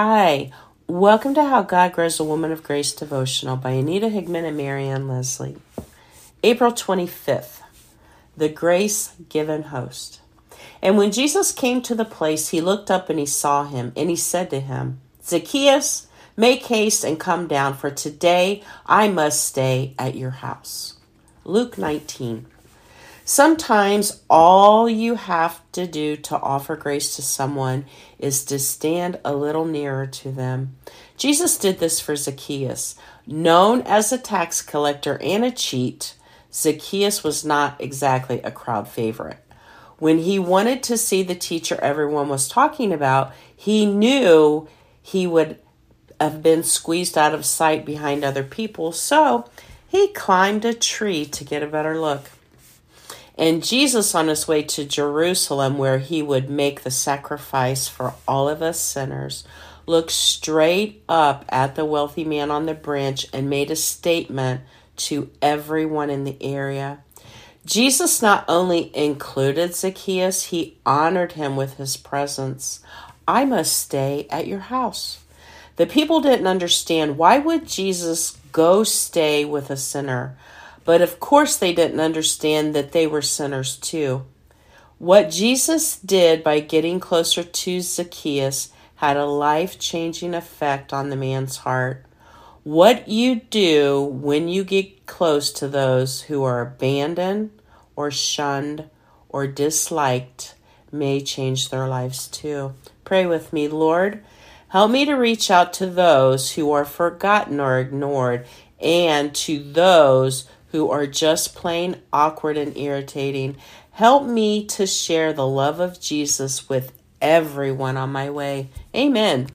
Hi, welcome to How God Grows a Woman of Grace devotional by Anita Higman and Marian Leslie. April 25th, the grace given host. And when Jesus came to the place, he looked up and he saw him, and he said to him, Zacchaeus, make haste and come down, for today I must stay at your house. Luke 19. Sometimes all you have to do to offer grace to someone is to stand a little nearer to them. Jesus did this for Zacchaeus. Known as a tax collector and a cheat, Zacchaeus was not exactly a crowd favorite. When he wanted to see the teacher everyone was talking about, he knew he would have been squeezed out of sight behind other people, so he climbed a tree to get a better look. And Jesus, on his way to Jerusalem, where he would make the sacrifice for all of us sinners, looked straight up at the wealthy man on the branch and made a statement to everyone in the area. Jesus not only included Zacchaeus, he honored him with his presence. I must stay at your house. The people didn't understand why would Jesus go stay with a sinner? But of course, they didn't understand that they were sinners too. What Jesus did by getting closer to Zacchaeus had a life changing effect on the man's heart. What you do when you get close to those who are abandoned or shunned or disliked may change their lives too. Pray with me, Lord. Help me to reach out to those who are forgotten or ignored and to those who are just plain awkward and irritating. Help me to share the love of Jesus with everyone on my way. Amen.